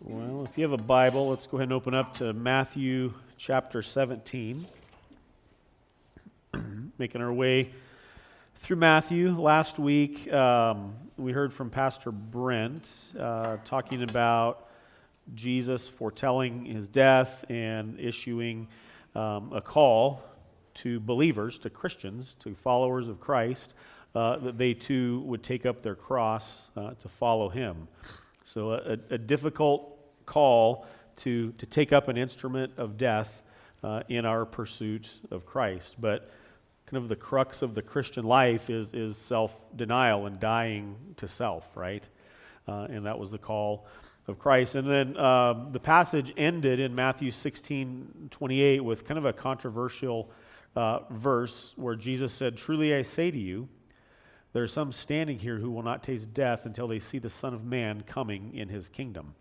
Well, if you have a Bible, let's go ahead and open up to Matthew chapter 17. Making our way through Matthew. Last week, um, we heard from Pastor Brent uh, talking about Jesus foretelling his death and issuing um, a call to believers, to Christians, to followers of Christ, uh, that they too would take up their cross uh, to follow him. So, a, a, difficult call to, to take up an instrument of death uh, in our pursuit of Christ. But kind of the crux of the Christian life is, is self denial and dying to self, right? Uh, and that was the call of Christ. And then uh, the passage ended in Matthew 16 28 with kind of a controversial uh, verse where Jesus said, Truly I say to you, there are some standing here who will not taste death until they see the Son of Man coming in his kingdom.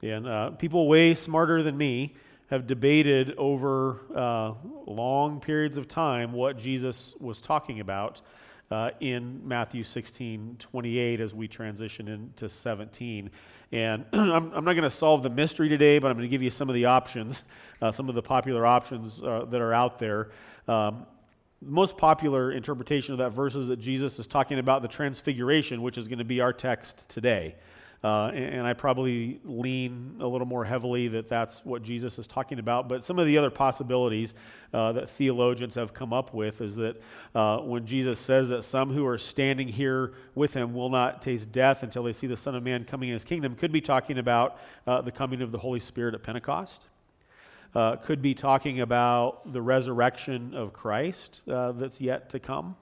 And uh, people way smarter than me have debated over uh, long periods of time what Jesus was talking about uh, in Matthew 16 28 as we transition into 17. And I'm, I'm, not going to solve the mystery today, but I'm going to give you some of the options, uh, some of the popular options uh, that are out there. Um, the most popular interpretation of that verse is that Jesus is talking about the transfiguration, which is going to be our text today. Uh, and, and, I probably lean a little more heavily that that's what Jesus is talking about. But some of the other possibilities uh, that theologians have come up with is that uh, when Jesus says that some who are standing here with him will not taste death until they see the Son of Man coming in his kingdom, could be talking about uh, the coming of the Holy Spirit at Pentecost uh, could be talking about the resurrection of Christ uh, that's yet to come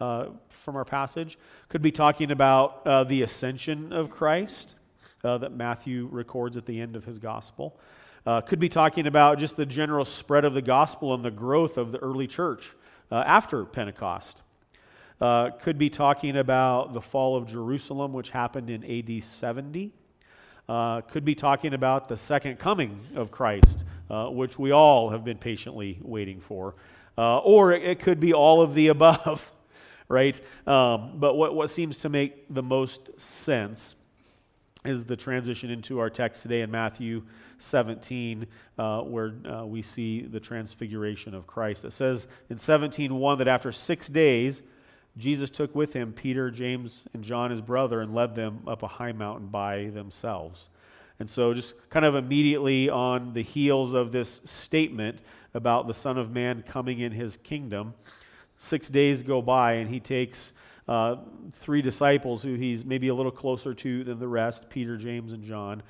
uh, from our passage. Could be talking about uh, the ascension of Christ uh, that Matthew records at the end of his gospel. Uh, could be talking about just the general spread of the gospel and the growth of the early church after Pentecost. could be talking about the fall of Jerusalem, which happened in AD 70. Could be talking about the second coming of Christ, uh, which we all have been patiently waiting for. Uh, or it, it, could be all of the above, right? Um, but what, what seems to make the most sense is the transition into our text today in Matthew 17, uh, where uh, we see the transfiguration of Christ. It says in 17:1 that after six days, Jesus took with him Peter, James, and John, his brother, and led them up a high mountain by themselves. And so, just kind of immediately on the heels of this statement about the Son of Man coming in his kingdom, six days go by, and he takes uh, three disciples who he's maybe a little closer to than the rest Peter, James, and John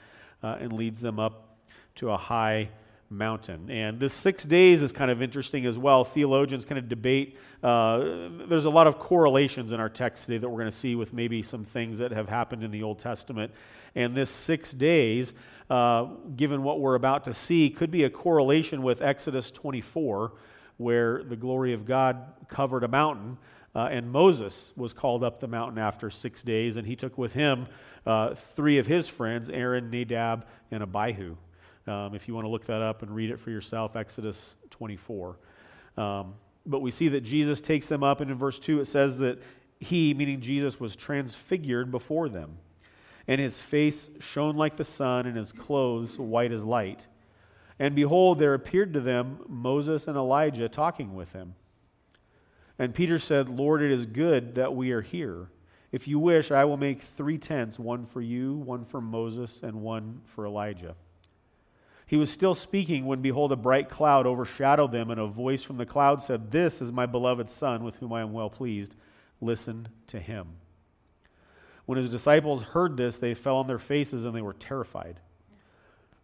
uh, and leads them up to a high mountain. And this six days is kind of interesting as well. Theologians kind of debate. Uh, there's a lot of correlations in our text today that we're going to see with maybe some things that have happened in the Old Testament. And this six days, uh, given what we're about to see, could be a correlation with Exodus 24, where the glory of God covered a mountain. Uh, and Moses was called up the mountain after six days, and he took with him uh, three of his friends, Aaron, Nadab, and Abihu. Um, if you want to look that up and read it for yourself, Exodus 24. Um, but we see that Jesus takes them up, and in verse 2 it says that he, meaning Jesus, was transfigured before them, and his face shone like the sun, and his clothes white as light. And behold, there appeared to them Moses and Elijah talking with him. And Peter said, Lord, it is good that we are here. If you wish, I will make three tents one for you, one for Moses, and one for Elijah. He was still speaking when, behold, a bright cloud overshadowed them, and a voice from the cloud said, This is my beloved Son, with whom I am well pleased. Listen to him. When his disciples heard this, they fell on their faces and they were terrified.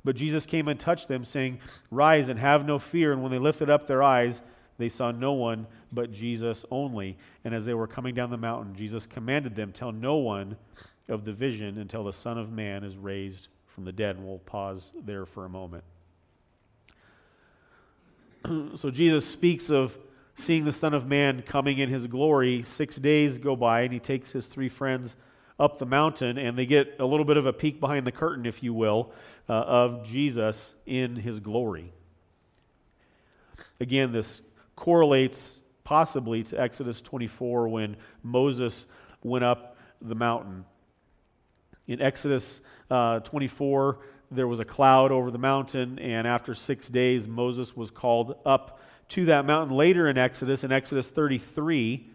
But Jesus came and touched them, saying, Rise and have no fear. And when they lifted up their eyes, they saw no one but Jesus only. And as they were coming down the mountain, Jesus commanded them, Tell no one of the vision until the Son of Man is raised from the dead. And we'll pause there for a moment. so Jesus speaks of seeing the Son of Man coming in his glory. Six days go by, and he takes his three friends up the mountain, and they get a little bit of a peek behind the curtain, if you will, uh, of Jesus in his glory. Again, this correlates possibly to Exodus 24 when Moses went up the mountain. In Exodus uh, 24, there was a cloud over the mountain, and after six days, Moses was called up to that mountain. Later in Exodus, in Exodus 33,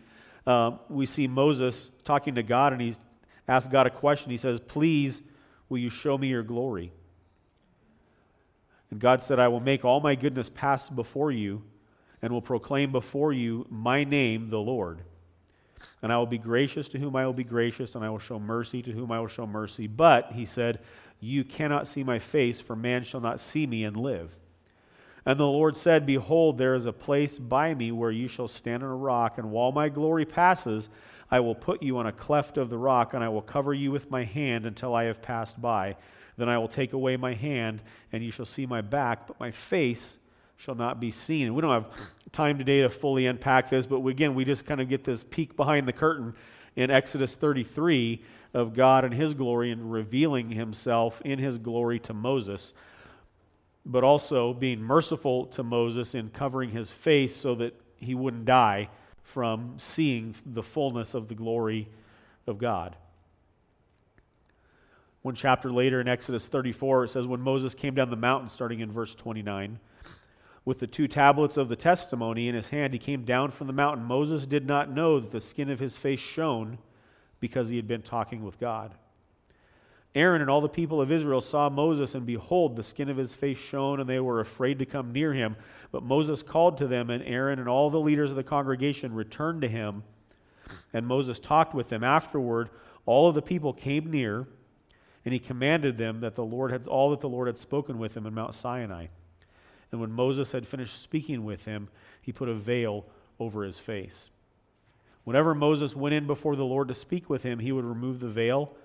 uh, we see Moses talking to God, and he's asked God a question. He says, Please, will you show me your glory? And God said, I will make all my goodness pass before you, and will proclaim before you my name, the Lord. And I will be gracious to whom I will be gracious, and I will show mercy to whom I will show mercy. But, he said, You cannot see my face, for man shall not see me and live. And the Lord said, Behold, there is a place by me where you shall stand on a rock, and while my glory passes, I will put you on a cleft of the rock, and I will cover you with my hand until I have passed by. Then I will take away my hand, and you shall see my back, but my face shall not be seen. And we don't have time today to fully unpack this, but we, again, we just kind of get this peek behind the curtain in Exodus 33 of God and his glory and revealing himself in his glory to Moses, but also being merciful to Moses in covering his face so that he wouldn't die from seeing the fullness of the glory of God. One chapter later in Exodus 34, it says, When Moses came down the mountain, starting in verse 29, with the two tablets of the testimony in his hand, he came down from the mountain. Moses did not know that the skin of his face shone because he had been talking with God. Aaron and all the people of Israel saw Moses, and behold, the skin of his face shone, and they were afraid to come near him. But Moses called to them, and Aaron and all the leaders of the congregation returned to him. And Moses talked with them. Afterward, all of the people came near, and he commanded them that the Lord had all that the Lord had spoken with him in Mount Sinai. And when Moses had finished speaking with him, he put a veil over his face. Whenever Moses went in before the Lord to speak with him, he would remove the veil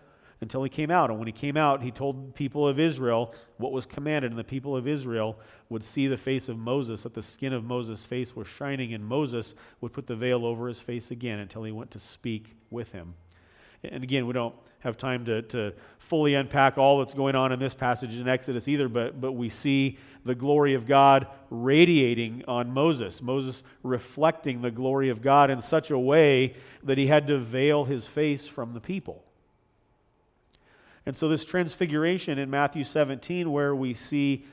until he came out. And when he came out, he told the people of Israel what was commanded, and the people of Israel would see the face of Moses, that the skin of Moses' face was shining, and Moses would put the veil over his face again until he went to speak with him. And again, we don't have time to, to fully unpack all that's going on in this passage in Exodus either, but, but we see the glory of God radiating on Moses. Moses reflecting the glory of God in such a way that he had to veil his face from the people. And so, this transfiguration in Matthew 17, where we see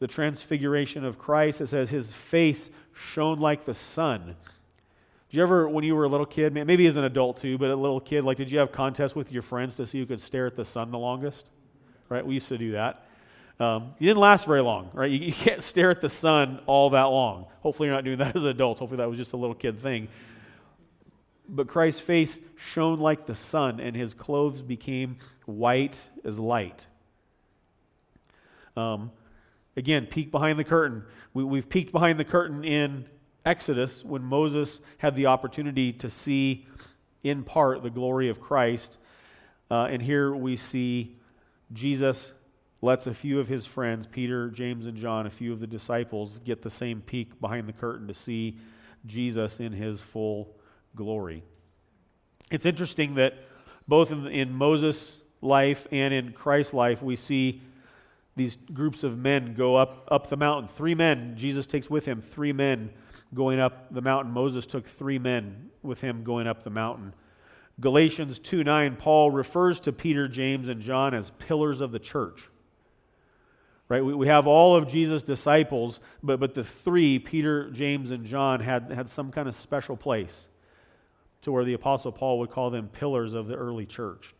the transfiguration of Christ, it says his face shone like the sun. Did you ever, when you were a little kid, maybe as an adult too, but a little kid, like, did you have contests with your friends to see who could stare at the sun the longest? Right? We used to do that. Um, you didn't last very long, right? You, you, can't stare at the sun all that long. Hopefully, you're not doing that as adults. Hopefully, that was just a little kid thing. But Christ's face shone like the sun, and his clothes became white as light. Um, again, peek behind the curtain. We, we've peeked behind the curtain in Exodus, when Moses had the opportunity to see in part the glory of Christ, uh, and here we see Jesus lets a few of his friends, Peter, James, and John, a few of the disciples, get the same peek behind the curtain to see Jesus in his full glory. It's interesting that both in, in Moses' life and in Christ's life, we see these groups of men go up, up the mountain. Three men, Jesus takes with him three men going up the mountain. Moses took three men with him going up the mountain. Galatians 2 9, Paul refers to Peter, James, and John as pillars of the church. Right? We, we have all of Jesus' disciples, but, but the three, Peter, James, and John, had, had some kind of special place to where the Apostle Paul would call them pillars of the early church.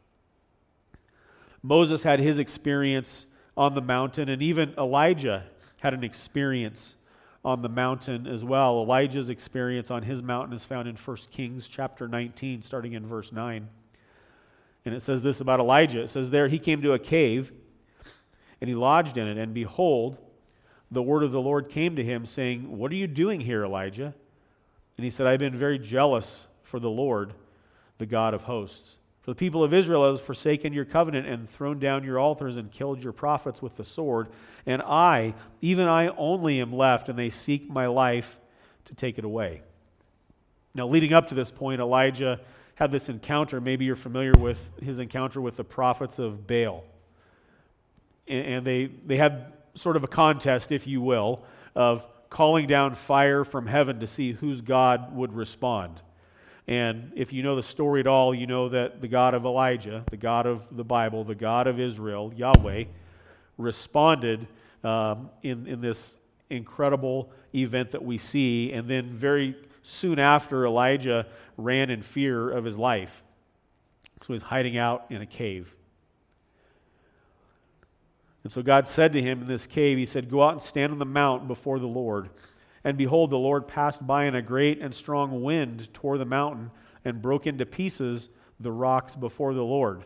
Moses had his experience on the mountain, and even Elijah had an experience on the mountain as well. Elijah's experience on his mountain is found in 1 Kings chapter 19, starting in verse 9. And it says this about Elijah. It says, There he came to a cave, and he lodged in it, and behold, the word of the Lord came to him, saying, What are you doing here, Elijah? And he said, I've been very jealous for the Lord, the God of hosts. For the people of Israel have forsaken your covenant and thrown down your altars and killed your prophets with the sword. And I, even I only, am left, and they seek my life to take it away. Now, leading up to this point, Elijah had this encounter. Maybe you're familiar with his encounter with the prophets of Baal. And they, they had sort of a contest, if you will, of calling down fire from heaven to see whose God would respond. And if you know the story at all, you know that the God of Elijah, the God of the Bible, the God of Israel, Yahweh, responded um, in, in this incredible event that we see. And then, very soon after, Elijah ran in fear of his life. So he's hiding out in a cave. And so God said to him in this cave, He said, Go out and stand on the mount before the Lord. And behold, the Lord passed by, and a great and strong wind tore the mountain and broke into pieces the rocks before the Lord.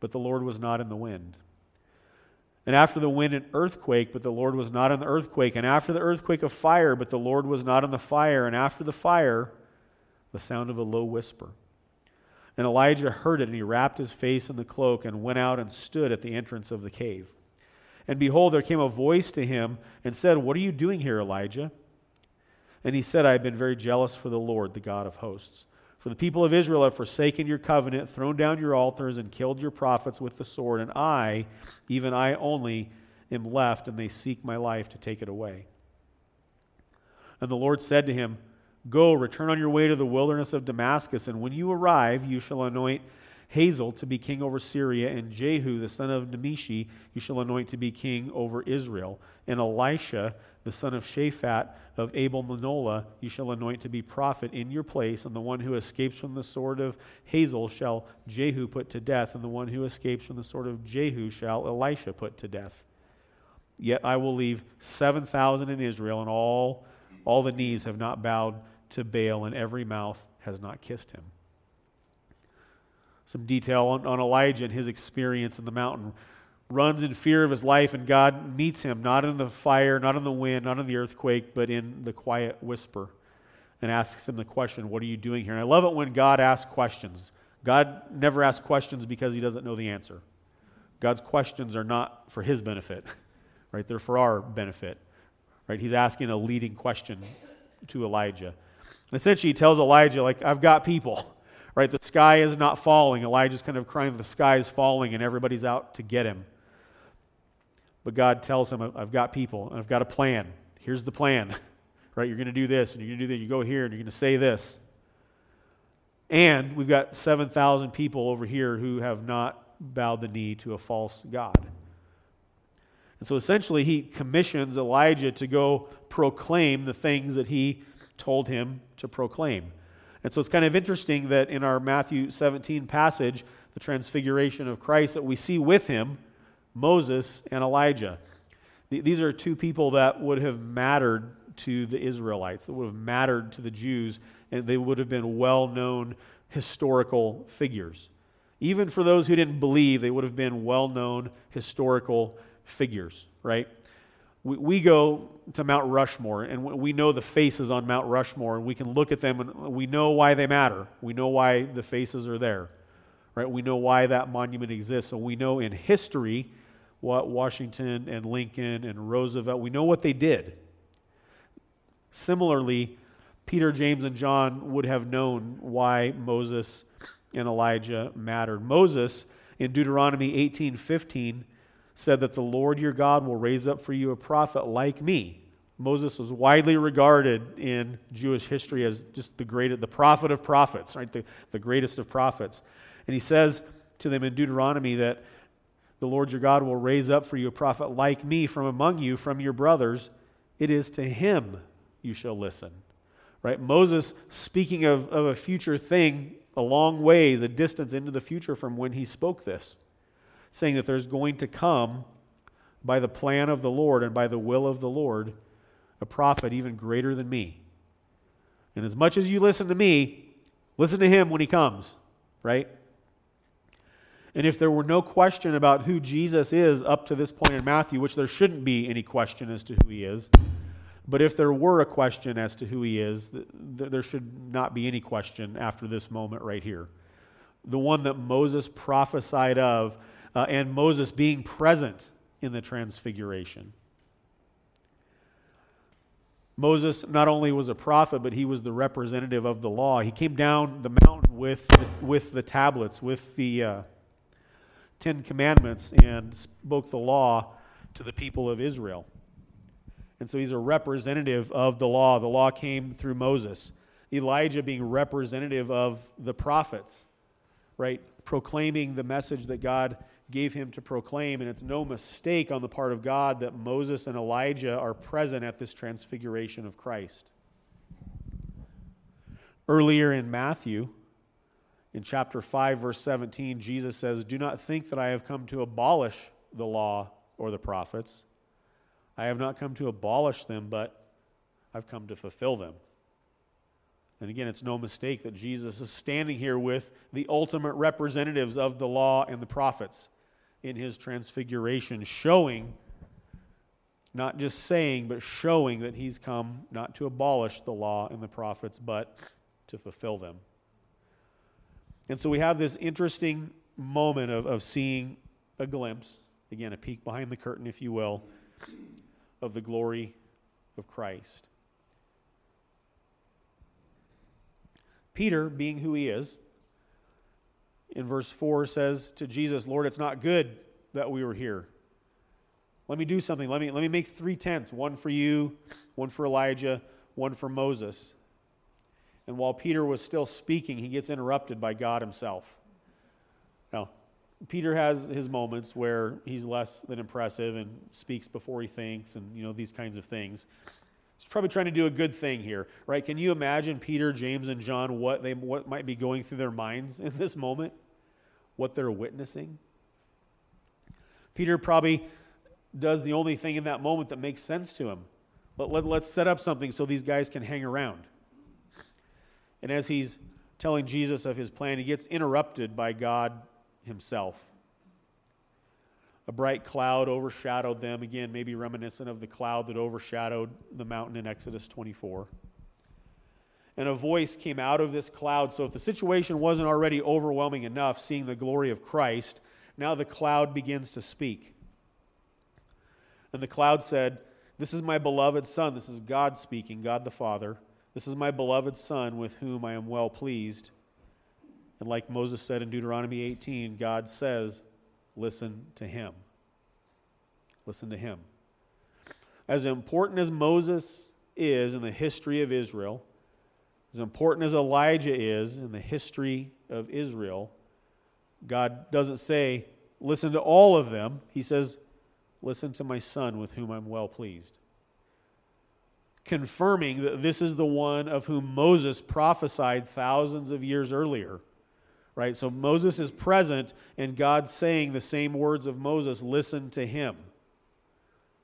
But the Lord was not in the wind. And after the wind, an earthquake, but the Lord was not in the earthquake. And after the earthquake, a fire, but the Lord was not in the fire. And after the fire, the sound of a low whisper. And Elijah heard it, and he wrapped his face in the cloak and went out and stood at the entrance of the cave. And behold, there came a voice to him and said, What are you doing here, Elijah? And he said, I have been very jealous for the Lord, the God of hosts. For the people of Israel have forsaken your covenant, thrown down your altars, and killed your prophets with the sword. And I, even I only, am left, and they seek my life to take it away. And the Lord said to him, Go, return on your way to the wilderness of Damascus, and when you arrive, you shall anoint Hazael to be king over Syria, and Jehu, the son of Nimshi, you shall anoint to be king over Israel. And Elisha, the son of Shaphat of Abel Meholah, you shall anoint to be prophet in your place, and the one who escapes from the sword of Hazael shall Jehu put to death, and the one who escapes from the sword of Jehu shall Elisha put to death. Yet I will leave 7,000 in Israel, and all, all the knees have not bowed to Baal, and every mouth has not kissed him some detail on, on Elijah and his experience in the mountain. Runs in fear of his life, and God meets him, not in the fire, not in the wind, not in the earthquake, but in the quiet whisper, and asks him the question, What are you doing here? And I love it when God asks questions. God never asks questions because he doesn't know the answer. God's questions are not for his benefit, right? They're for our benefit, right? He's asking a leading question to Elijah. And essentially, he tells Elijah, like, I've got people right? The sky is not falling. Elijah's kind of crying, the sky is falling, and everybody's out to get him. But God tells him, I've got people, and I've got a plan. Here's the plan, right? You're going to do this, and you're going to do that. You go here, and you're going to say this. And we've got 7,000 people over here who have not bowed the knee to a false God. And so essentially, he commissions Elijah to go proclaim the things that he told him to proclaim. And so it's kind of interesting that in our Matthew 17 passage, the transfiguration of Christ, that we see with him Moses and Elijah. These are two people that would have mattered to the Israelites, that would have mattered to the Jews, and they would have been well known historical figures. Even for those who didn't believe, they would have been well known historical figures, right? we, we go to Mount Rushmore and we know the faces on Mount Rushmore and we can look at them and we know why they matter. We know why the faces are there, right? We know why that monument exists. And we know in history Washington and Lincoln and Roosevelt, we know what they did. Similarly, Peter, James, and John would have known why Moses and Elijah mattered. Moses in Deuteronomy 18 15 said that the Lord your God will raise up for you a prophet like me. Moses was widely regarded in Jewish history as just the greatest, the prophet of prophets, right? The, the greatest of prophets. And he says to them in Deuteronomy that the Lord your God will raise up for you a prophet like me from among you, from your brothers. It is to him you shall listen. Right? Moses speaking of, of a future thing a long ways, a distance into the future from when he spoke this saying that there's going to come, by the plan of the Lord and by the will of the Lord, a prophet even greater than me. And as much as you listen to me, listen to him when he comes, right? And if there were no question about who Jesus is up to this point in Matthew, which there shouldn't be any question as to who he is, but if there were a question as to who he is, there should not be any question after this moment right here. The one that Moses prophesied of uh, and Moses being present in the transfiguration. Moses not only was a prophet, but he was the representative of the law. He came down the mountain with with the tablets, with the uh, Ten Commandments, and spoke the law to the people of Israel. And so he's a representative of the law. The law came through Moses. Elijah being representative of the prophets, right? Proclaiming the message that God gave him to proclaim. And it's no mistake on the part of God that Moses and Elijah are present at this transfiguration of Christ. Earlier in Matthew, in chapter 5, verse 17, Jesus says, Do not think that I have come to abolish the law or the prophets. I have not come to abolish them, but I've come to fulfill them. And again, it's no mistake that Jesus is standing here with the ultimate representatives of the law and the prophets in his transfiguration, showing, not just saying, but showing that he's come not to abolish the law and the prophets, but to fulfill them. And so we have this interesting moment of, of seeing a glimpse, again, a peek behind the curtain, if you will, of the glory of Christ. Peter, being who he is, in verse 4 says to Jesus, Lord, it's not good that we were here. Let me do something. Let me, let me make three tents one for you, one for Elijah, one for Moses. And while Peter was still speaking, he gets interrupted by God himself. Now, Peter has his moments where he's less than impressive and speaks before he thinks and you know these kinds of things. He's probably trying to do a good thing here, right? Can you imagine Peter, James, and John what they what might be going through their minds in this moment? What they're witnessing? Peter probably does the only thing in that moment that makes sense to him. Let, let, let's set up something so these guys can hang around. And as he's telling Jesus of his plan, he gets interrupted by God himself. A bright cloud overshadowed them, again, maybe reminiscent of the cloud that overshadowed the mountain in Exodus 24. And a voice came out of this cloud. So, if the situation wasn't already overwhelming enough, seeing the glory of Christ, now the cloud begins to speak. And the cloud said, This is my beloved Son. This is God speaking, God the Father. This is my beloved Son with whom I am well pleased. And like Moses said in Deuteronomy 18, God says, listen to him. Listen to him. As important as Moses is in the history of Israel, as important as Elijah is in the history of Israel, God doesn't say, listen to all of them. He says, listen to my son with whom I'm well pleased confirming that this is the one of whom Moses prophesied thousands of years earlier. Right? So Moses is present, and God saying the same words of Moses listen to him.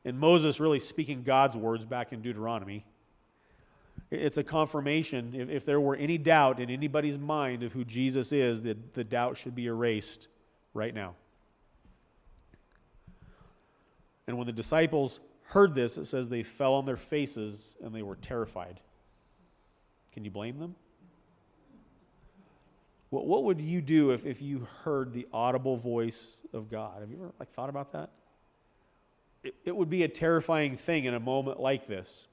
And Moses really speaking God's words back in Deuteronomy. It's a confirmation. If, if there were any doubt in anybody's mind of who Jesus is, the, the doubt should be erased right now. And when the disciples heard this, it says they fell on their faces and they were terrified. Can you blame them? What, what would you do if, if you heard the audible voice of God? Have you ever like, thought about that? It, it would be a terrifying thing in a moment like this.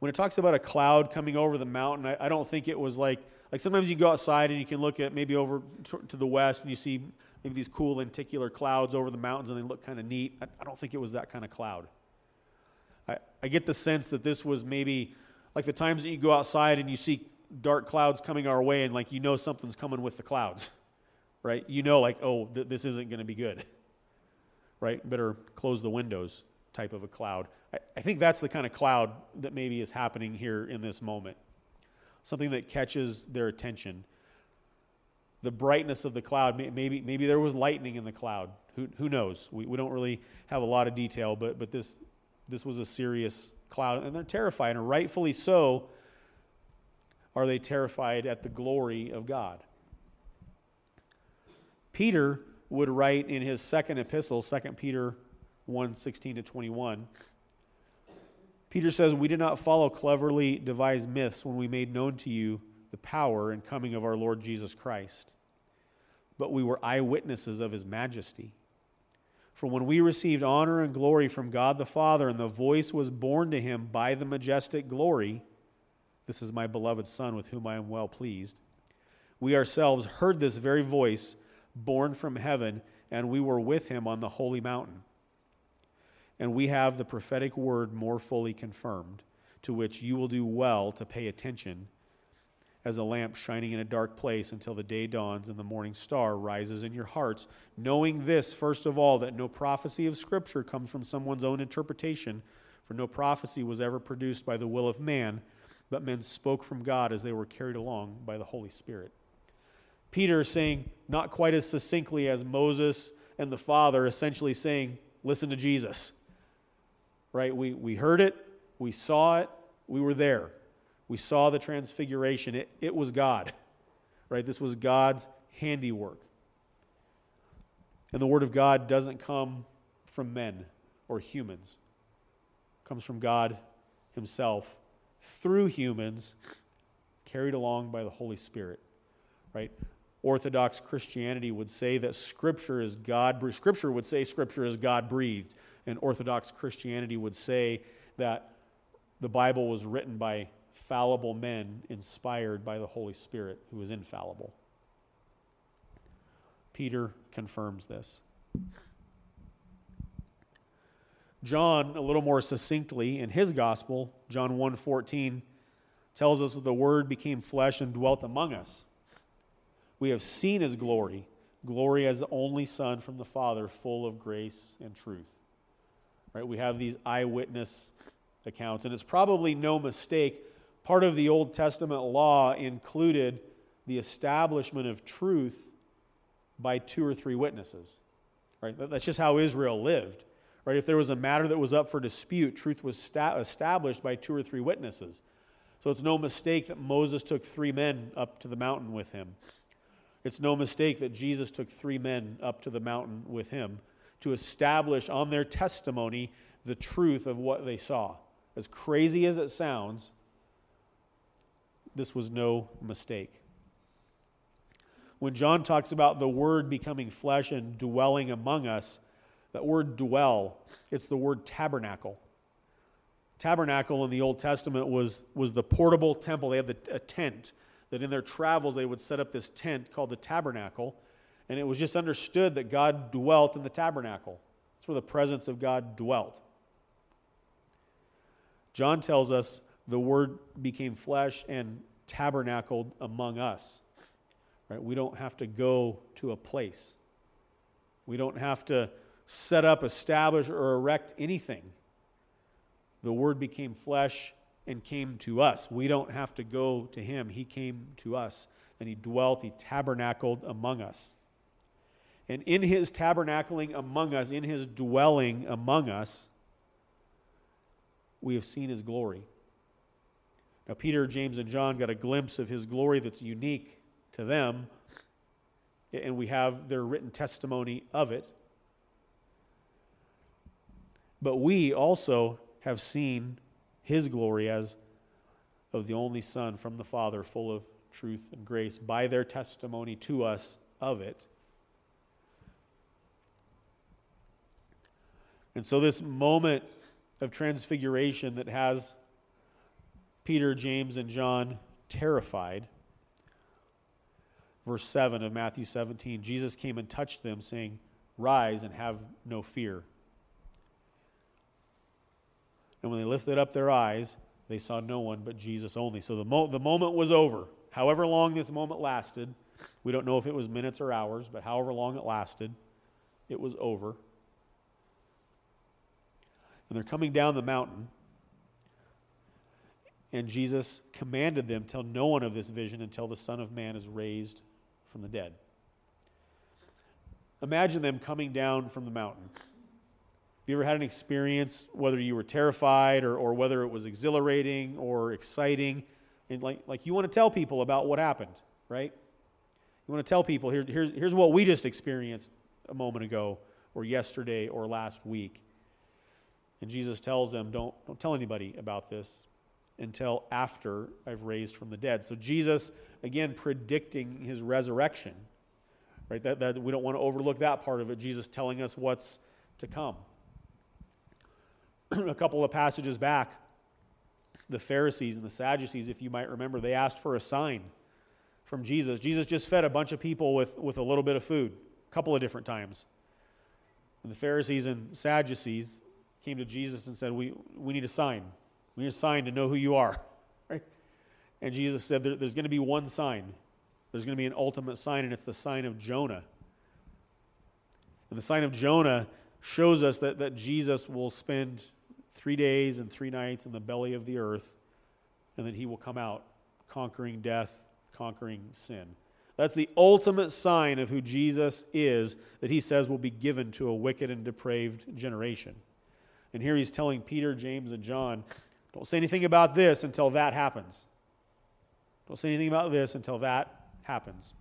When it talks about a cloud coming over the mountain, I, I don't think it was like, like sometimes you go outside and you can look at maybe over to, the west and you see maybe these cool lenticular clouds over the mountains and they look kind of neat. I, I don't think it was that kind of cloud. I, I get the sense that this was maybe like the times that you go outside and you see dark clouds coming our way and like you know something's coming with the clouds, right? You know, like, oh, th- this isn't going to be good, right? Better close the windows type of a cloud. I, I think that's the kind of cloud that maybe is happening here in this moment. Something that catches their attention. The brightness of the cloud, maybe, maybe there was lightning in the cloud. Who, who knows? We, we don't really have a lot of detail, but, but this, this was a serious cloud. And they're terrified, and rightfully so are they terrified at the glory of God. Peter would write in his second epistle, 2 Peter 1 16 to 21. Peter says, We did not follow cleverly devised myths when we made known to you the power and coming of our Lord Jesus Christ, but we were eyewitnesses of his majesty. For when we received honor and glory from God the Father, and the voice was borne to him by the majestic glory, This is my beloved Son with whom I am well pleased, we ourselves heard this very voice borne from heaven, and we were with him on the holy mountain. And we have the prophetic word more fully confirmed, to which you will do well to pay attention, as a lamp shining in a dark place until the day dawns and the morning star rises in your hearts, knowing this, first of all, that no prophecy of Scripture comes from someone's own interpretation, for no prophecy was ever produced by the will of man, but men spoke from God as they were carried along by the Holy Spirit. Peter saying, not quite as succinctly as Moses and the Father, essentially saying, listen to Jesus. Right? We, we heard it, we saw it, we were there. We saw the transfiguration. It, it was God, right? This was God's handiwork. And the Word of God doesn't come from men or humans, it comes from God Himself through humans, carried along by the Holy Spirit, right? Orthodox Christianity would say that Scripture is God. Scripture would say Scripture is God breathed, and Orthodox Christianity would say that the Bible was written by fallible men inspired by the Holy Spirit, who is infallible. Peter confirms this. John, a little more succinctly in his gospel, John 1:14, tells us that the word became flesh and dwelt among us. We have seen his glory, glory as the only son from the Father, full of grace and truth. Right? We have these eyewitness accounts, and it's probably no mistake part of the Old Testament law included the establishment of truth by two or three witnesses. Right? That's just how Israel lived. Right? If there was a matter that was up for dispute, truth was sta- established by two or three witnesses. So it's no mistake that Moses took three men up to the mountain with him. It's no mistake that Jesus took three men up to the mountain with him to establish on their testimony the truth of what they saw. As crazy as it sounds, this was no mistake. When John talks about the Word becoming flesh and dwelling among us, that word dwell, it's the word tabernacle. Tabernacle in the Old Testament was, was the portable temple. They had the, a tent that in their travels they would set up this tent called the tabernacle. And it was just understood that God dwelt in the tabernacle. That's where the presence of God dwelt. John tells us the Word became flesh and tabernacled among us. Right? We don't have to go to a place. We don't have to set up, establish, or erect anything. The Word became flesh and came to us. We don't have to go to Him. He came to us and He dwelt, He tabernacled among us. And in His tabernacling among us, in His dwelling among us, we have seen his glory. Now, Peter, James, and John got a glimpse of his glory that's unique to them, and we have their written testimony of it. But we also have seen his glory as of the only Son from the Father, full of truth and grace, by their testimony to us of it. And so, this moment of transfiguration that has Peter, James, and John terrified. Verse 7 of Matthew 17 Jesus came and touched them, saying, Rise and have no fear. And when they lifted up their eyes, they saw no one but Jesus only. So the, mo- the moment was over. However long this moment lasted, we don't know if it was minutes or hours, but however long it lasted, it was over. And they're coming down the mountain. And Jesus commanded them, Tell no one of this vision until the Son of Man is raised from the dead. Imagine them coming down from the mountain. Have you ever had an experience, whether you were terrified or, or whether it was exhilarating or exciting, and like, like you want to tell people about what happened, right? You want to tell people, here, here's, here's what we just experienced a moment ago, or yesterday, or last week. And Jesus tells them, don't, don't tell anybody about this until after I've raised from the dead. So Jesus, again, predicting his resurrection. Right? That, that we don't want to overlook that part of it. Jesus telling us what's to come. a couple of passages back, the Pharisees and the Sadducees, if you might remember, they asked for a sign from Jesus. Jesus just fed a bunch of people with, with a little bit of food, a couple of different times. And the Pharisees and Sadducees came to Jesus and said, We, we need a sign. We need a sign to know who you are. Right? And Jesus said there, there's going to be one sign. There's going to be an ultimate sign, and it's the sign of Jonah. And the sign of Jonah shows us that, that Jesus will spend three days and three nights in the belly of the earth, and then he will come out conquering death, conquering sin. That's the ultimate sign of who Jesus is that he says will be given to a wicked and depraved generation. And here he's telling Peter, James, and John, don't say anything about this until that happens. Don't say anything about this until that happens.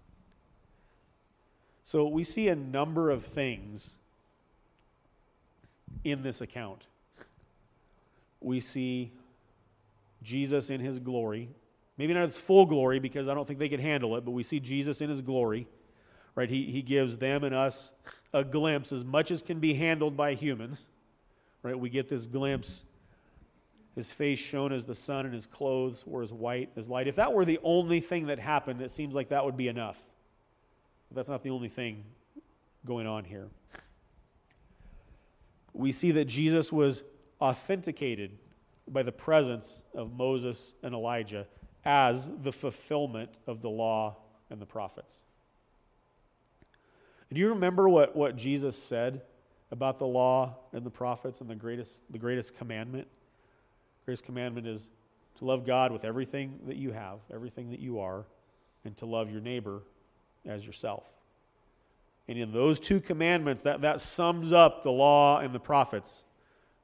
So we see a number of things in this account. We see Jesus in his glory. Maybe not his full glory because I don't think they could handle it, but we see Jesus in his glory. Right? He, he gives them and us a glimpse as much as can be handled by humans. Right? We get this glimpse. His face shone as the sun, and his clothes were as white as light. If that were the only thing that happened, it seems like that would be enough. But that's not the only thing going on here. We see that Jesus was authenticated by the presence of Moses and Elijah as the fulfillment of the law and the prophets. Do you remember what, what Jesus said about the law and the prophets and the greatest, the greatest commandment? Greatest commandment is to love God with everything that you have, everything that you are, and to love your neighbor as yourself. And in those two commandments, that, that sums up the law and the prophets.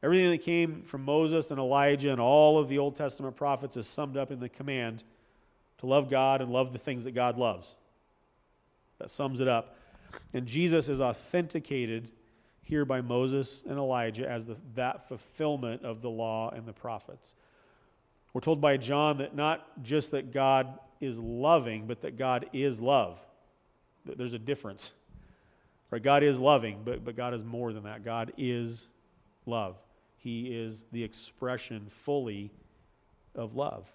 Everything that came from Moses and Elijah and all of the Old Testament prophets is summed up in the command to love God and love the things that God loves. That sums it up. And Jesus is authenticated here by Moses and Elijah as the, that fulfillment of the law and the prophets. We're told by John that not just that God is loving, but that God is love. There's a difference. Right? God is loving, but, but God is more than that. God is love. He is the expression fully of love.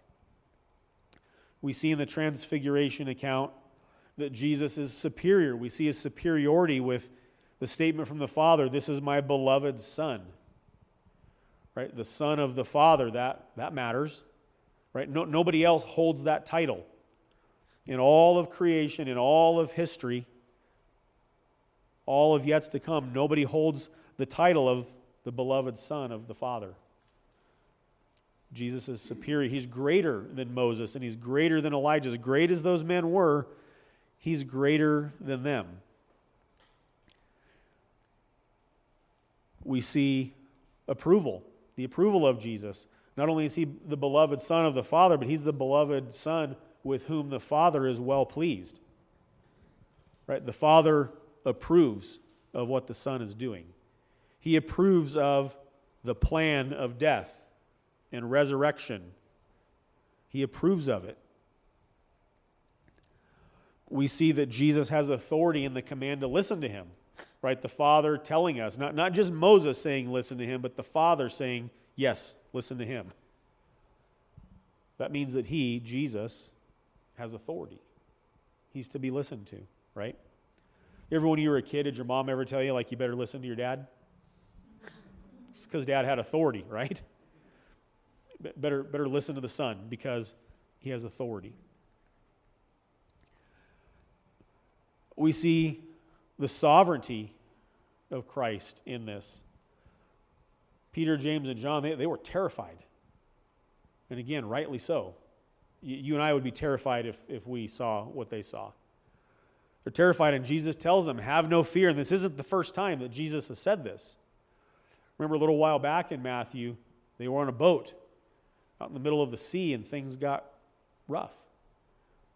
We see in the Transfiguration account that Jesus is superior. We see his superiority with the statement from the Father, This is my beloved Son. Right? The Son of the Father, that, that matters. Right? No, nobody else holds that title. In all of creation, in all of history, all of yet to come, nobody holds the title of the beloved Son of the Father. Jesus is superior. He's greater than Moses and he's greater than Elijah. As great as those men were, he's greater than them. We see approval, the approval of Jesus. Not only is he the beloved Son of the Father, but he's the beloved Son with whom the Father is well pleased. Right? The Father approves of what the Son is doing. He approves of the plan of death and resurrection. He approves of it. We see that Jesus has authority in the command to listen to him, right? The Father telling us, not, not just Moses saying, listen to him, but the Father saying, yes, listen to him. That means that he, Jesus, has authority. He's to be listened to, right? Ever, when you were a kid, did your mom ever tell you, like, you better listen to your dad? It's because dad had authority, right? Better, better listen to the son because he has authority. We see the sovereignty of Christ in this. Peter, James, and John, they, they were terrified. And again, rightly so. You, you and I would be terrified if, if we saw what they saw. They're terrified, and Jesus tells them, Have no fear. And this isn't the first time that Jesus has said this. Remember a little while back in Matthew, they were on a boat out in the middle of the sea, and things got rough.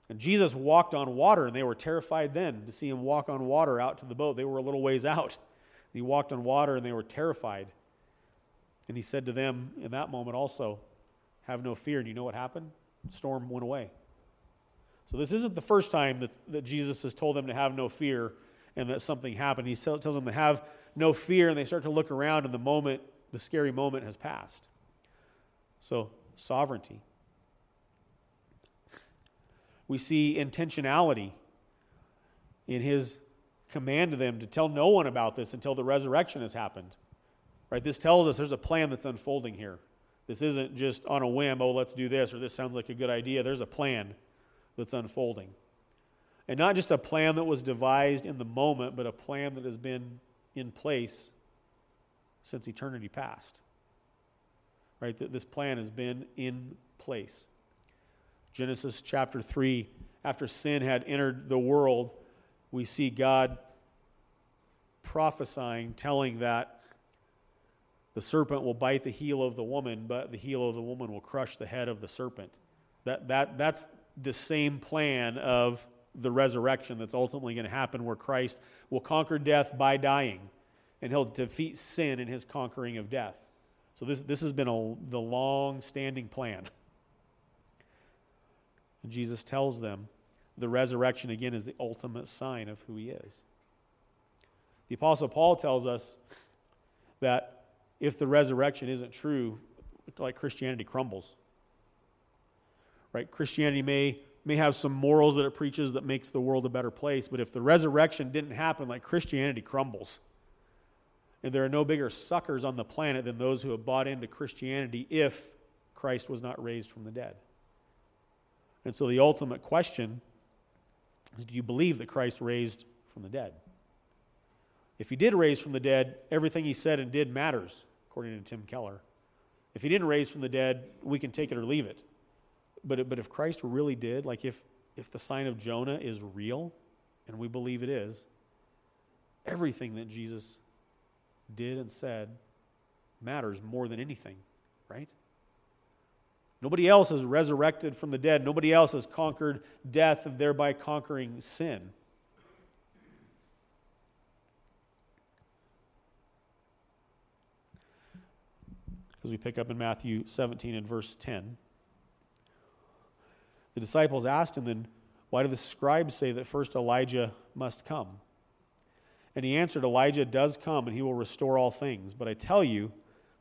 And Jesus walked on water, and they were terrified then to see him walk on water out to the boat. They were a little ways out. He walked on water, and they were terrified. And he said to them in that moment also, Have no fear. And you know what happened? The storm went away. So this isn't the first time that, that Jesus has told them to have no fear and that something happened. He tells them to have no fear, and they start to look around, and the moment, the scary moment has passed. So, sovereignty. We see intentionality in his command to them to tell no one about this until the resurrection has happened. Right? This tells us there's a plan that's unfolding here. This isn't just on a whim, oh, let's do this, or this sounds like a good idea. There's a plan that's unfolding. And not just a plan that was devised in the moment, but a plan that has been in place since eternity past. Right? This plan has been in place. Genesis chapter 3, after sin had entered the world, we see God prophesying, telling that the serpent will bite the heel of the woman, but the heel of the woman will crush the head of the serpent. That, that, that's the same plan of the resurrection that's ultimately going to happen, where Christ will conquer death by dying, and he'll defeat sin in his conquering of death. So, this, this has been a, the long standing plan. And Jesus tells them the resurrection, again, is the ultimate sign of who he is. The Apostle Paul tells us that if the resurrection isn't true, like Christianity crumbles. Right? Christianity may, may have some morals that it preaches that makes the world a better place, but if the resurrection didn't happen, like Christianity crumbles. And there are no bigger suckers on the planet than those who have bought into Christianity if Christ was not raised from the dead. And so the ultimate question is do you believe that Christ raised from the dead? If he did raise from the dead, everything he said and did matters, according to Tim Keller. If he didn't raise from the dead, we can take it or leave it. But, but if Christ really did, like if, if the sign of Jonah is real, and we believe it is, everything that Jesus did and said matters more than anything, right? Nobody else is resurrected from the dead. Nobody else has conquered death and thereby conquering sin. as we pick up in Matthew 17 and verse 10. The disciples asked him then, Why do the scribes say that first Elijah must come? And he answered, Elijah does come, and he will restore all things. But I tell you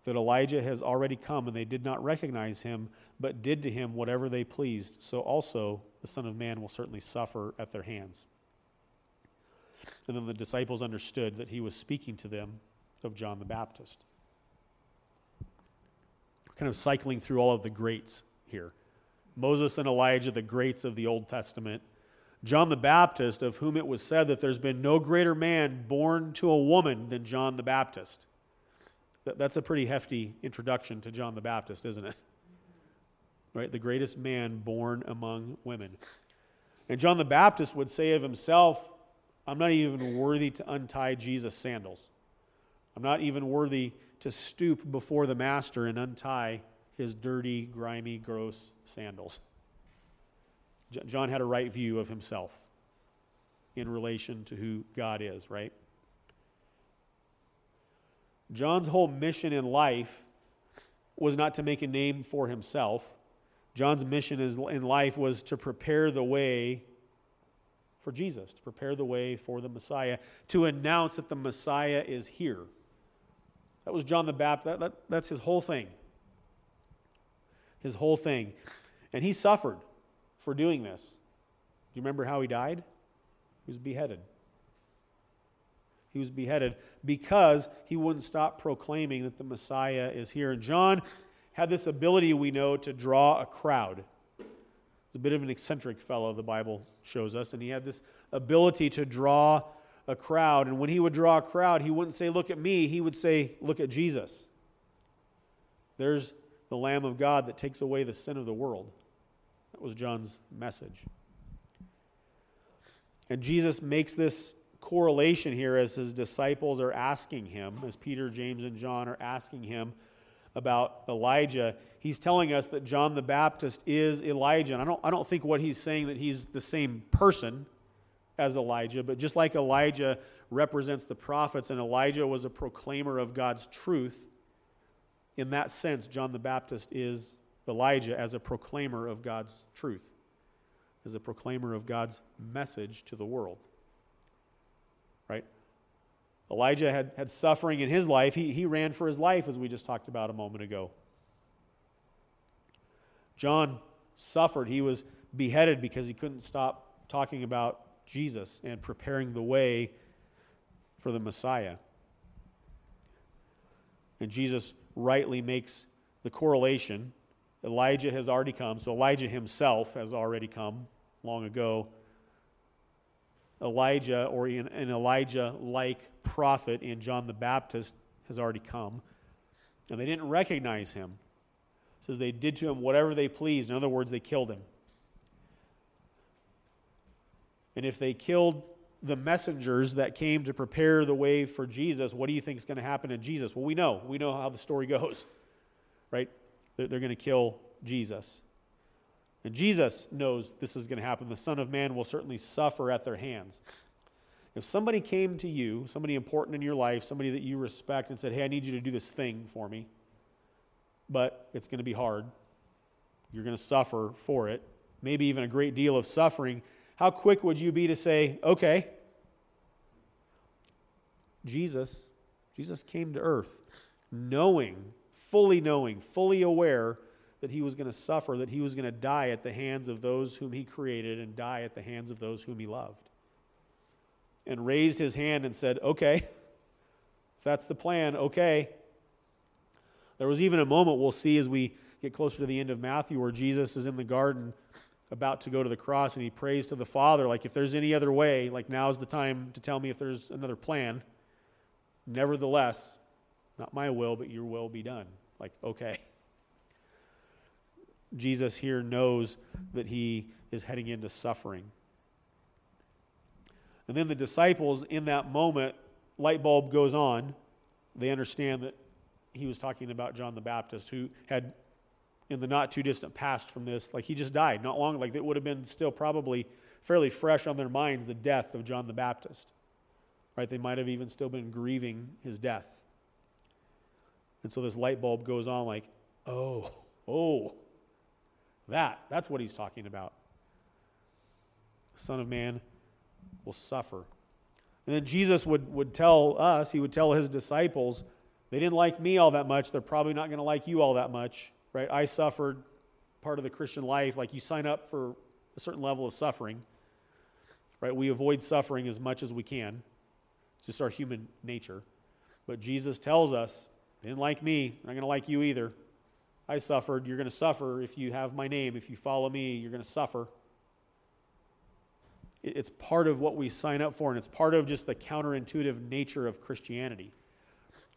that Elijah has already come, and they did not recognize him, but did to him whatever they pleased. So also the Son of Man will certainly suffer at their hands. And then the disciples understood that he was speaking to them of John the Baptist kind of cycling through all of the greats here Moses and Elijah, the greats of the Old Testament. John the Baptist, of whom it was said that there's been no greater man born to a woman than John the Baptist. That's a pretty hefty introduction to John the Baptist, isn't it? Right? The greatest man born among women. And John the Baptist would say of himself, I'm not even worthy to untie Jesus' sandals. I'm not even worthy to stoop before the master and untie his dirty, grimy, gross sandals. John had a right view of himself in relation to who God is, right? John's whole mission in life was not to make a name for himself. John's mission in life was to prepare the way for Jesus, to prepare the way for the Messiah, to announce that the Messiah is here. That was John the Baptist. That, that, that's his whole thing. His whole thing. And he suffered for doing this. Do you remember how he died? He was beheaded. He was beheaded because he wouldn't stop proclaiming that the Messiah is here. And John had this ability, we know, to draw a crowd. He's a bit of an eccentric fellow, the Bible shows us, and he had this ability to draw a crowd. And when he would draw a crowd, he wouldn't say, Look at me. He would say, Look at Jesus. There's the Lamb of God that takes away the sin of the world. That was John's message. And Jesus makes this correlation here as his disciples are asking him, as Peter, James, and John are asking him about Elijah. He's telling us that John the Baptist is Elijah. And I don't, I don't think what he's saying that he's the same person as Elijah, but just like Elijah represents the prophets and Elijah was a proclaimer of God's truth, in that sense, John the Baptist is Elijah as a proclaimer of God's truth, as a proclaimer of God's message to the world. Right? Elijah had, had suffering in his life. He, he ran for his life, as we just talked about a moment ago. John suffered. He was beheaded because he couldn't stop talking about Jesus and preparing the way for the Messiah. And Jesus rightly makes the correlation. Elijah has already come, so Elijah himself has already come long ago. Elijah, or an Elijah like prophet in John the Baptist, has already come. And they didn't recognize him. It says they did to him whatever they pleased. In other words, they killed him. And if they killed the messengers that came to prepare the way for Jesus, what do you think is going to happen to Jesus? Well, we know. We know how the story goes, right? They're, they're going to kill Jesus. And Jesus knows this is going to happen. The Son of Man will certainly suffer at their hands. If somebody came to you, somebody important in your life, somebody that you respect, and said, Hey, I need you to do this thing for me, but it's going to be hard, you're going to suffer for it, maybe even a great deal of suffering, how quick would you be to say, Okay, Jesus, Jesus came to earth knowing, fully knowing, fully aware that he was going to suffer, that he was going to die at the hands of those whom he created and die at the hands of those whom he loved. And raised his hand and said, Okay, if that's the plan, okay. There was even a moment we'll see as we get closer to the end of Matthew where Jesus is in the garden about to go to the cross and he prays to the Father, like, if there's any other way, like, now's the time to tell me if there's another plan. Nevertheless, not my will, but your will be done. Like, okay. Jesus here knows that he is heading into suffering. And then the disciples, in that moment, light bulb goes on. They understand that he was talking about John the Baptist, who had, in the not too distant past from this, like he just died not long, like it would have been still probably fairly fresh on their minds the death of John the Baptist. Right? They might have even still been grieving his death. And so this light bulb goes on, like, oh, oh, that, that's what he's talking about. The Son of Man will suffer. And then Jesus would, would tell us, he would tell his disciples, they didn't like me all that much. They're probably not going to like you all that much, right? I suffered part of the Christian life. Like you sign up for a certain level of suffering, right? We avoid suffering as much as we can. It's just our human nature. But Jesus tells us, they didn't like me. They're not going to like you either. I suffered. You're going to suffer if you have my name. If you follow me, you're going to suffer. It's part of what we sign up for, and it's part of just the counterintuitive nature of Christianity.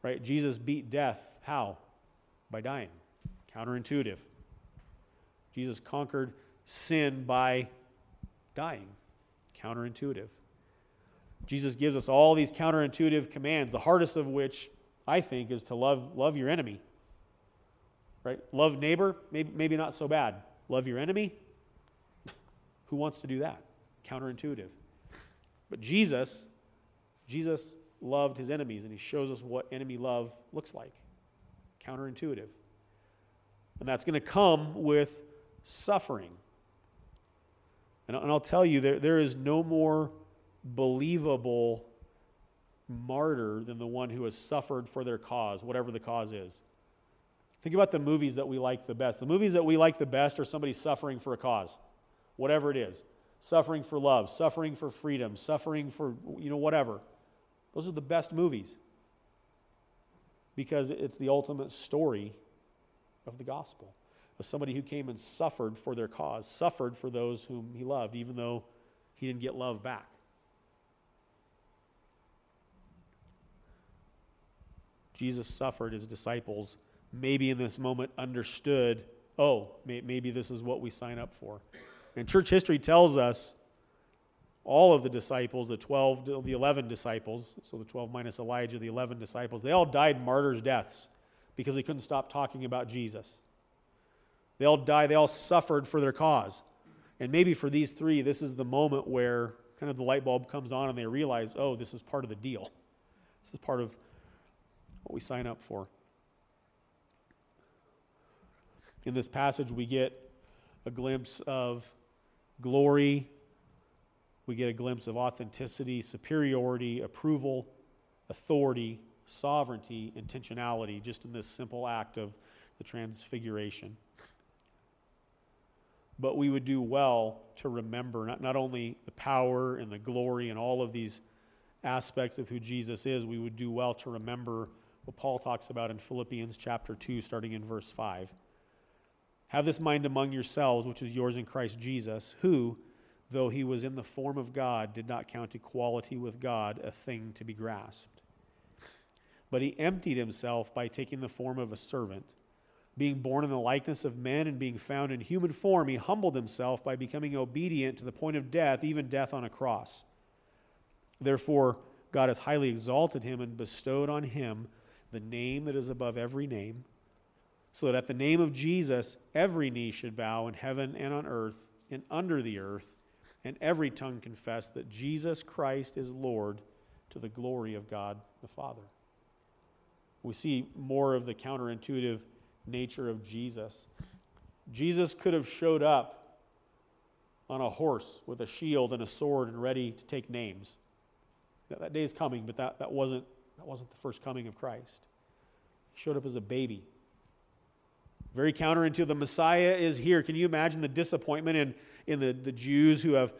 Right? Jesus beat death. How? By dying. Counterintuitive. Jesus conquered sin by dying. Counterintuitive. Jesus gives us all these counterintuitive commands, the hardest of which, I think, is to love, love your enemy. Right? Love neighbor, maybe, maybe not so bad. Love your enemy? Who wants to do that? Counterintuitive. But Jesus, Jesus loved his enemies, and he shows us what enemy love looks like. Counterintuitive. And that's going to come with suffering. And, and I'll tell you, there, there is no more believable martyr than the one who has suffered for their cause, whatever the cause is. Think about the movies that we like the best. The movies that we like the best are somebody suffering for a cause, whatever it is. Suffering for love, suffering for freedom, suffering for, you know, whatever. Those are the best movies because it's the ultimate story of the gospel of somebody who came and suffered for their cause, suffered for those whom he loved, even though he didn't get love back. Jesus suffered his disciples maybe in this moment understood, oh, may, maybe this is what we sign up for. And church history tells us all of the disciples, the 12, the 11 disciples, so the 12 minus Elijah, the 11 disciples, they all died martyrs' deaths because they couldn't stop talking about Jesus. They all died, they all suffered for their cause. And maybe for these three, this is the moment where kind of the light bulb comes on and they realize, oh, this is part of the deal. This is part of what we sign up for. In this passage, we get a glimpse of glory, we get a glimpse of authenticity, superiority, approval, authority, sovereignty, intentionality, just in this simple act of the transfiguration. But we would do well to remember not, not only the power and the glory and all of these aspects of who Jesus is, we would do well to remember what Paul talks about in Philippians chapter 2, starting in verse 5. Have this mind among yourselves, which is yours in Christ Jesus, who, though he was in the form of God, did not count equality with God a thing to be grasped. But he emptied himself by taking the form of a servant. Being born in the likeness of men and being found in human form, he humbled himself by becoming obedient to the point of death, even death on a cross. Therefore, God has highly exalted him and bestowed on him the name that is above every name, so that at the name of Jesus every knee should bow in heaven and on earth and under the earth, and every tongue confess that Jesus Christ is Lord to the glory of God the Father. We see more of the counterintuitive nature of Jesus. Jesus could have showed up on a horse with a shield and a sword and ready to take names. That, that day is coming, but that, that, wasn't, that wasn't the first coming of Christ. He showed up as a baby. Very counterintuitive. The Messiah is here. Can you imagine the disappointment in, in the, the Jews who have,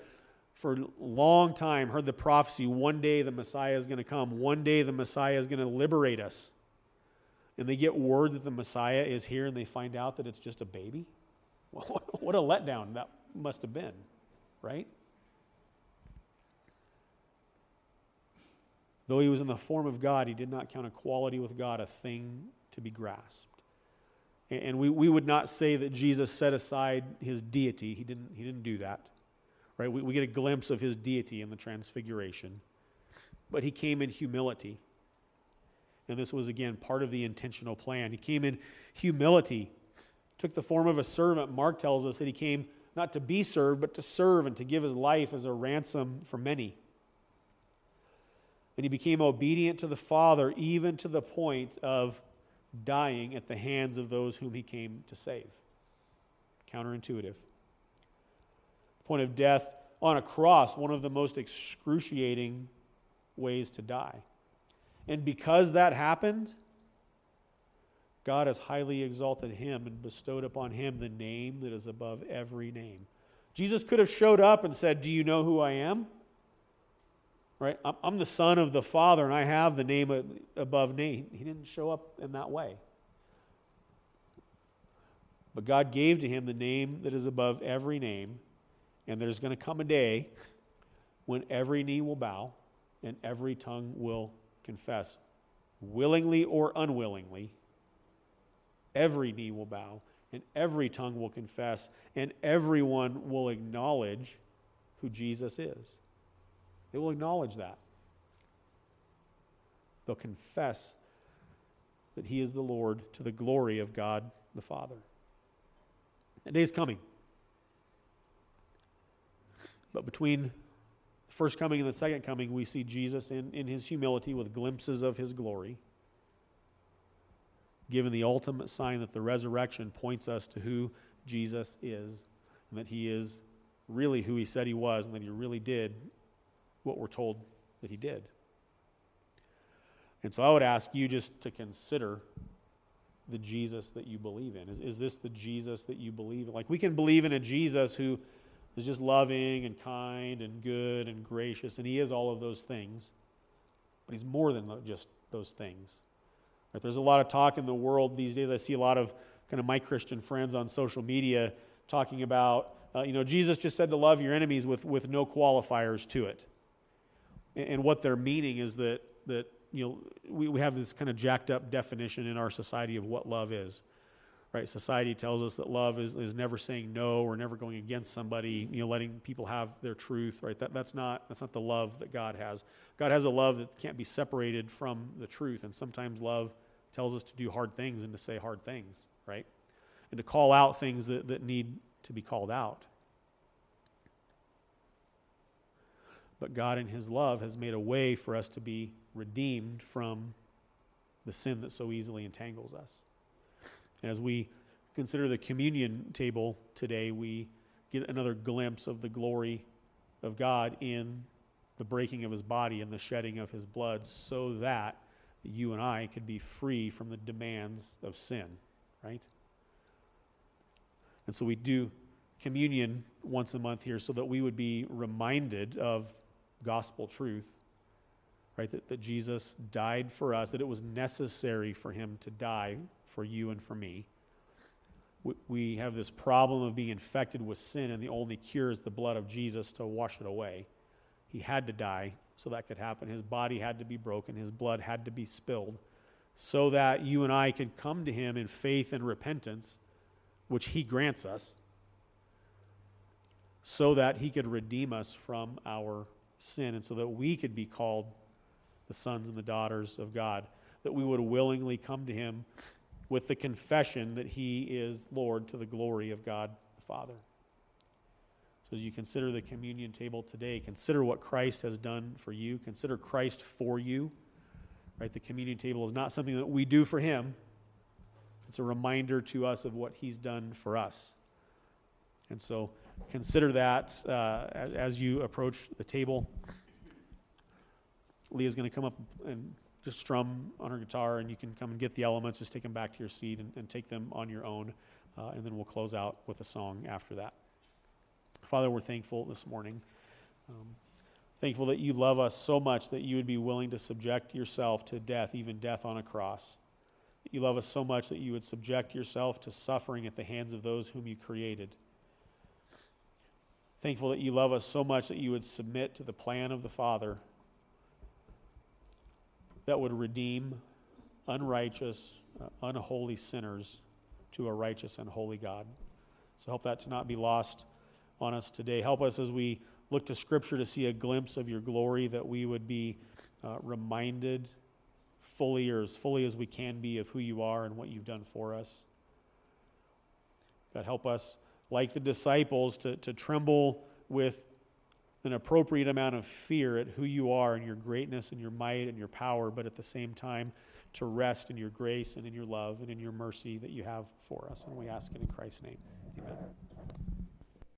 for a long time, heard the prophecy one day the Messiah is going to come, one day the Messiah is going to liberate us. And they get word that the Messiah is here and they find out that it's just a baby? What a letdown that must have been, right? Though he was in the form of God, he did not count equality with God a thing to be grasped. And we, we would not say that Jesus set aside his deity. He didn't, he didn't do that. Right? We, we get a glimpse of his deity in the transfiguration. But he came in humility. And this was, again, part of the intentional plan. He came in humility, took the form of a servant. Mark tells us that he came not to be served, but to serve and to give his life as a ransom for many. And he became obedient to the Father, even to the point of dying at the hands of those whom he came to save. Counterintuitive. Point of death on a cross, one of the most excruciating ways to die. And because that happened, God has highly exalted him and bestowed upon him the name that is above every name. Jesus could have showed up and said, Do you know who I am? Right? I'm the son of the Father and I have the name above name. He didn't show up in that way. But God gave to him the name that is above every name. And there's going to come a day when every knee will bow and every tongue will confess, willingly or unwillingly. Every knee will bow and every tongue will confess, and everyone will acknowledge who Jesus is. They will acknowledge that. They'll confess that He is the Lord to the glory of God the Father. That day is coming. But between the first coming and the second coming, we see Jesus in, in his humility with glimpses of his glory, given the ultimate sign that the resurrection points us to who Jesus is, and that he is really who he said he was, and that he really did what we're told that he did. And so I would ask you just to consider the Jesus that you believe in. Is, is this the Jesus that you believe in? Like, we can believe in a Jesus who is just loving and kind and good and gracious, and he is all of those things. But he's more than just those things. Right? There's a lot of talk in the world these days. I see a lot of kind of my Christian friends on social media talking about, uh, you know, Jesus just said to love your enemies with, with no qualifiers to it. And what they're meaning is that, that you know, we, we have this kind of jacked up definition in our society of what love is. Right? Society tells us that love is, is never saying no or never going against somebody, you know, letting people have their truth, right? That, that's, not, that's not the love that God has. God has a love that can't be separated from the truth. And sometimes love tells us to do hard things and to say hard things, right? And to call out things that, that need to be called out. But God, in His love, has made a way for us to be redeemed from the sin that so easily entangles us. And as we consider the communion table today, we get another glimpse of the glory of God in the breaking of His body and the shedding of His blood so that you and I could be free from the demands of sin, right? And so we do communion once a month here so that we would be reminded of gospel truth right? That, that Jesus died for us, that it was necessary for him to die for you and for me. We, we have this problem of being infected with sin, and the only cure is the blood of Jesus to wash it away. He had to die so that could happen. His body had to be broken, his blood had to be spilled so that you and I could come to him in faith and repentance, which he grants us, so that he could redeem us from our sin and so that we could be called the sons and the daughters of God, that we would willingly come to him with the confession that he is Lord to the glory of God the Father. So, as you consider the communion table today, consider what Christ has done for you. Consider Christ for you. Right? The communion table is not something that we do for him, it's a reminder to us of what he's done for us. And so, consider that uh, as, you approach the table. Leah's going to come up and just strum on her guitar, and you can come and get the elements. Just take them back to your seat and, and take them on your own. Uh, and then we'll close out with a song after that. Father, we're thankful this morning. Um, thankful that you love us so much that you would be willing to subject yourself to death, even death on a cross. That you love us so much that you would subject yourself to suffering at the hands of those whom you created. Thankful that you love us so much that you would submit to the plan of the Father that would redeem unrighteous, uh, unholy sinners to a righteous and holy God. So help that to not be lost on us today. Help us as we look to Scripture to see a glimpse of your glory, that we would be uh, reminded fully or as fully as we can be of who you are and what you've done for us. God, help us, like the disciples, to, to tremble with an appropriate amount of fear at who you are and your greatness and your might and your power, but at the same time to rest in your grace and in your love and in your mercy that you have for us. And we ask it in Christ's name. Amen.